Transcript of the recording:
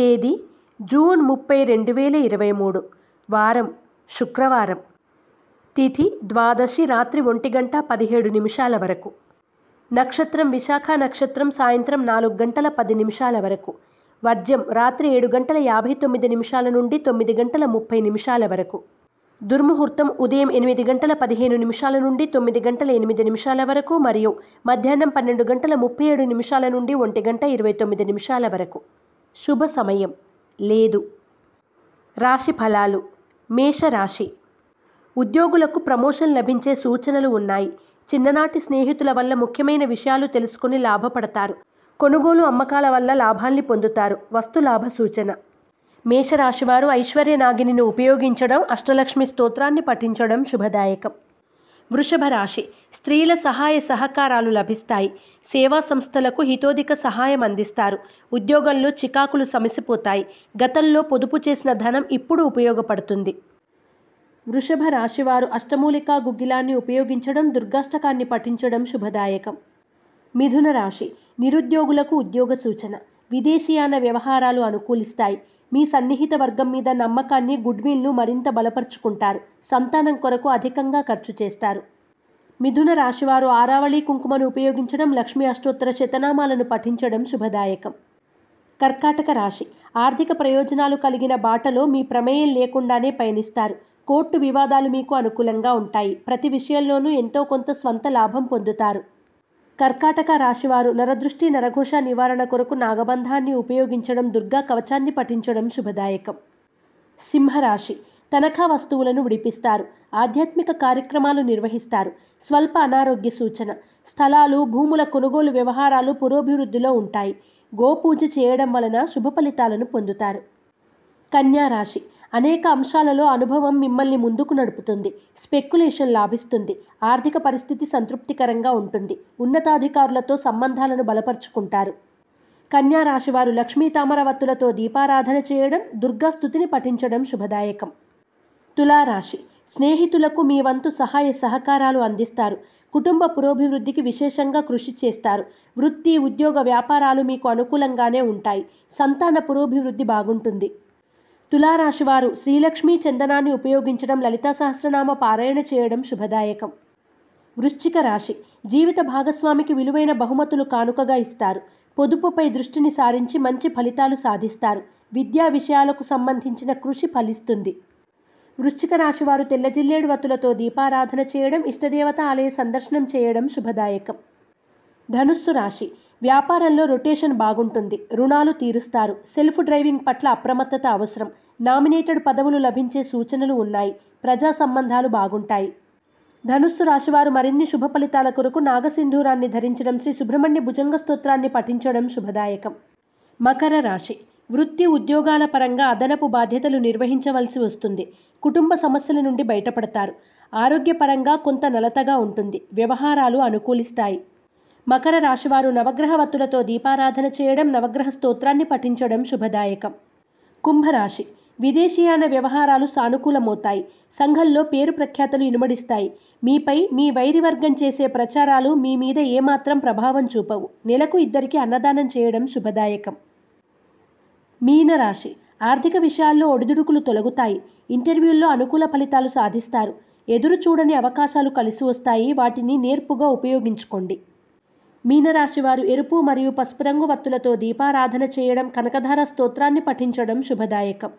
తేదీ జూన్ ముప్పై రెండు వేల ఇరవై మూడు వారం శుక్రవారం. తిథి ద్వాదశి రాత్రి ఒంటి గంట పదిహేడు నిమిషాల వరకు. నక్షత్రం విశాఖ నక్షత్రం సాయంత్రం నాలుగు గంటల పది నిమిషాల వరకు. వర్జ్యం రాత్రి ఏడు గంటల యాభై తొమ్మిది నిమిషాల నుండి తొమ్మిది గంటల ముప్పై నిమిషాల వరకు. దుర్ముహూర్తం ఉదయం ఎనిమిది గంటల పదిహేను నిమిషాల నుండి తొమ్మిది గంటల ఎనిమిది నిమిషాల వరకు మరియు మధ్యాహ్నం పన్నెండు గంటల ముప్పై ఏడు నిమిషాల నుండి ఒంటి గంట ఇరవై తొమ్మిది నిమిషాల వరకు. శుభ సమయం లేదు. రాశి ఫలాలు. మేషరాశి ఉద్యోగులకు ప్రమోషన్ లభించే సూచనలు ఉన్నాయి. చిన్ననాటి స్నేహితుల వల్ల ముఖ్యమైన విషయాలు తెలుసుకుని లాభపడతారు. కొనుగోలు అమ్మకాల వల్ల లాభాల్ని పొందుతారు. వస్తు లాభ సూచన. మేషరాశివారు ఐశ్వర్య నాగిని ఉపయోగించడం అష్టలక్ష్మి స్తోత్రాన్ని పఠించడం శుభదాయకం. వృషభ రాశి. స్త్రీల సహాయ సహకారాలు లభిస్తాయి. సేవా సంస్థలకు హితోధిక సహాయం అందిస్తారు. ఉద్యోగంలో చికాకులు సమసిపోతాయి. గతంలో పొదుపు చేసిన ధనం ఇప్పుడు ఉపయోగపడుతుంది. వృషభ రాశివారు అష్టమూలికా గుగ్గిలాన్ని ఉపయోగించడం దుర్గాష్టకాన్ని పఠించడం శుభదాయకం. మిథున రాశి. నిరుద్యోగులకు ఉద్యోగ సూచన. విదేశీయాన వ్యవహారాలు అనుకూలిస్తాయి. మీ సన్నిహిత వర్గం మీద నమ్మకాన్ని గుడ్విల్ను మరింత బలపరుచుకుంటారు. సంతానం కొరకు అధికంగా ఖర్చు చేస్తారు. మిథున రాశివారు ఆరావళి కుంకుమను ఉపయోగించడం లక్ష్మీ అష్టోత్తర శతనామాలను పఠించడం శుభదాయకం. కర్కాటక రాశి. ఆర్థిక ప్రయోజనాలు కలిగిన బాటలో మీ ప్రమేయం లేకుండానే పయనిస్తారు. కోర్టు వివాదాలు మీకు అనుకూలంగా ఉంటాయి. ప్రతి విషయంలోనూ ఎంతో కొంత స్వంత లాభం పొందుతారు. కర్కాటక రాశివారు నరదృష్టి నరఘోష నివారణ కొరకు నాగబంధాన్ని ఉపయోగించడం దుర్గా కవచాన్ని పఠించడం శుభదాయకం. సింహరాశి తనఖా వస్తువులను విడిపిస్తారు ఆధ్యాత్మిక కార్యక్రమాలు నిర్వహిస్తారు స్వల్ప అనారోగ్య సూచన స్థలాలు భూముల కొనుగోలు వ్యవహారాలు పురోభివృద్ధిలో ఉంటాయి. గోపూజ చేయడం వలన శుభ ఫలితాలను పొందుతారు. కన్యా రాశి అనేక అంశాలలో అనుభవం మిమ్మల్ని ముందుకు నడుపుతుంది స్పెక్యులేషన్ లాభిస్తుంది ఆర్థిక పరిస్థితి సంతృప్తికరంగా ఉంటుంది ఉన్నతాధికారులతో సంబంధాలను బలపరుచుకుంటారు. కన్యా రాశివారు లక్ష్మీ తామరవత్తులతో దీపారాధన చేయడం దుర్గా స్థుతిని పఠించడం శుభదాయకం. తులారాశి స్నేహితులకు మీ వంతు సహాయ సహకారాలు అందిస్తారు కుటుంబ పురోభివృద్ధికి విశేషంగా కృషి చేస్తారు వృత్తి ఉద్యోగ వ్యాపారాలు మీకు అనుకూలంగానే ఉంటాయి సంతాన పురోభివృద్ధి బాగుంటుంది. తులారాశివారు శ్రీలక్ష్మీ చందనాన్ని ఉపయోగించడం లలితా సహస్రనామ పారాయణ చేయడం శుభదాయకం. వృశ్చిక రాశి జీవిత భాగస్వామికి విలువైన బహుమతులు కానుకగా ఇస్తారు. పొదుపుపై దృష్టిని సారించి మంచి ఫలితాలు సాధిస్తారు. విద్యా విషయాలకు సంబంధించిన కృషి ఫలిస్తుంది. వృశ్చిక రాశివారు తెల్ల జిల్లేడు వత్తులతో దీపారాధన చేయడం ఇష్టదేవత ఆలయ సందర్శనం చేయడం శుభదాయకం. ధనుస్సు రాశి వ్యాపారంలో రొటేషన్ బాగుంటుంది. రుణాలు తీరుస్తారు. సెల్ఫ్ డ్రైవింగ్ పట్ల అప్రమత్తత అవసరం. నామినేటెడ్ పదవులు లభించే సూచనలు ఉన్నాయి. ప్రజా సంబంధాలు బాగుంటాయి. ధనుస్సు రాశివారు మరిన్ని శుభ ఫలితాల కొరకు నాగసింధూరాన్ని ధరించడం శ్రీ సుబ్రహ్మణ్య భుజంగ స్తోత్రాన్ని పఠించడం శుభదాయకం. మకర రాశి. వృత్తి ఉద్యోగాల పరంగా అదనపు బాధ్యతలు నిర్వహించవలసి వస్తుంది. కుటుంబ సమస్యల నుండి బయటపడతారు. ఆరోగ్యపరంగా కొంత నలతగా ఉంటుంది. వ్యవహారాలు అనుకూలిస్తాయి. మకర రాశివారు నవగ్రహ వత్తులతో దీపారాధన చేయడం నవగ్రహ స్తోత్రాన్ని పఠించడం శుభదాయకం. కుంభరాశి. విదేశీయాన వ్యవహారాలు సానుకూలమవుతాయి. సంఘంలో పేరు ప్రఖ్యాతలు ఇనుమడిస్తాయి. మీపై మీ వైరివర్గం చేసే ప్రచారాలు మీ మీద ఏమాత్రం ప్రభావం చూపవు. నెలకు ఇద్దరికి అన్నదానం చేయడం శుభదాయకం. మీనరాశి. ఆర్థిక విషయాల్లో ఒడిదుడుకులు తొలగుతాయి. ఇంటర్వ్యూల్లో అనుకూల ఫలితాలు సాధిస్తారు. ఎదురు చూడని అవకాశాలు కలిసి వస్తాయి. వాటిని నేర్పుగా ఉపయోగించుకోండి. మీనరాశి వారు ఎరుపు మరియు పసుపు రంగు వత్తులతో దీపారాధన చేయడం కనకధార స్తోత్రాన్ని పఠించడం శుభదాయకం.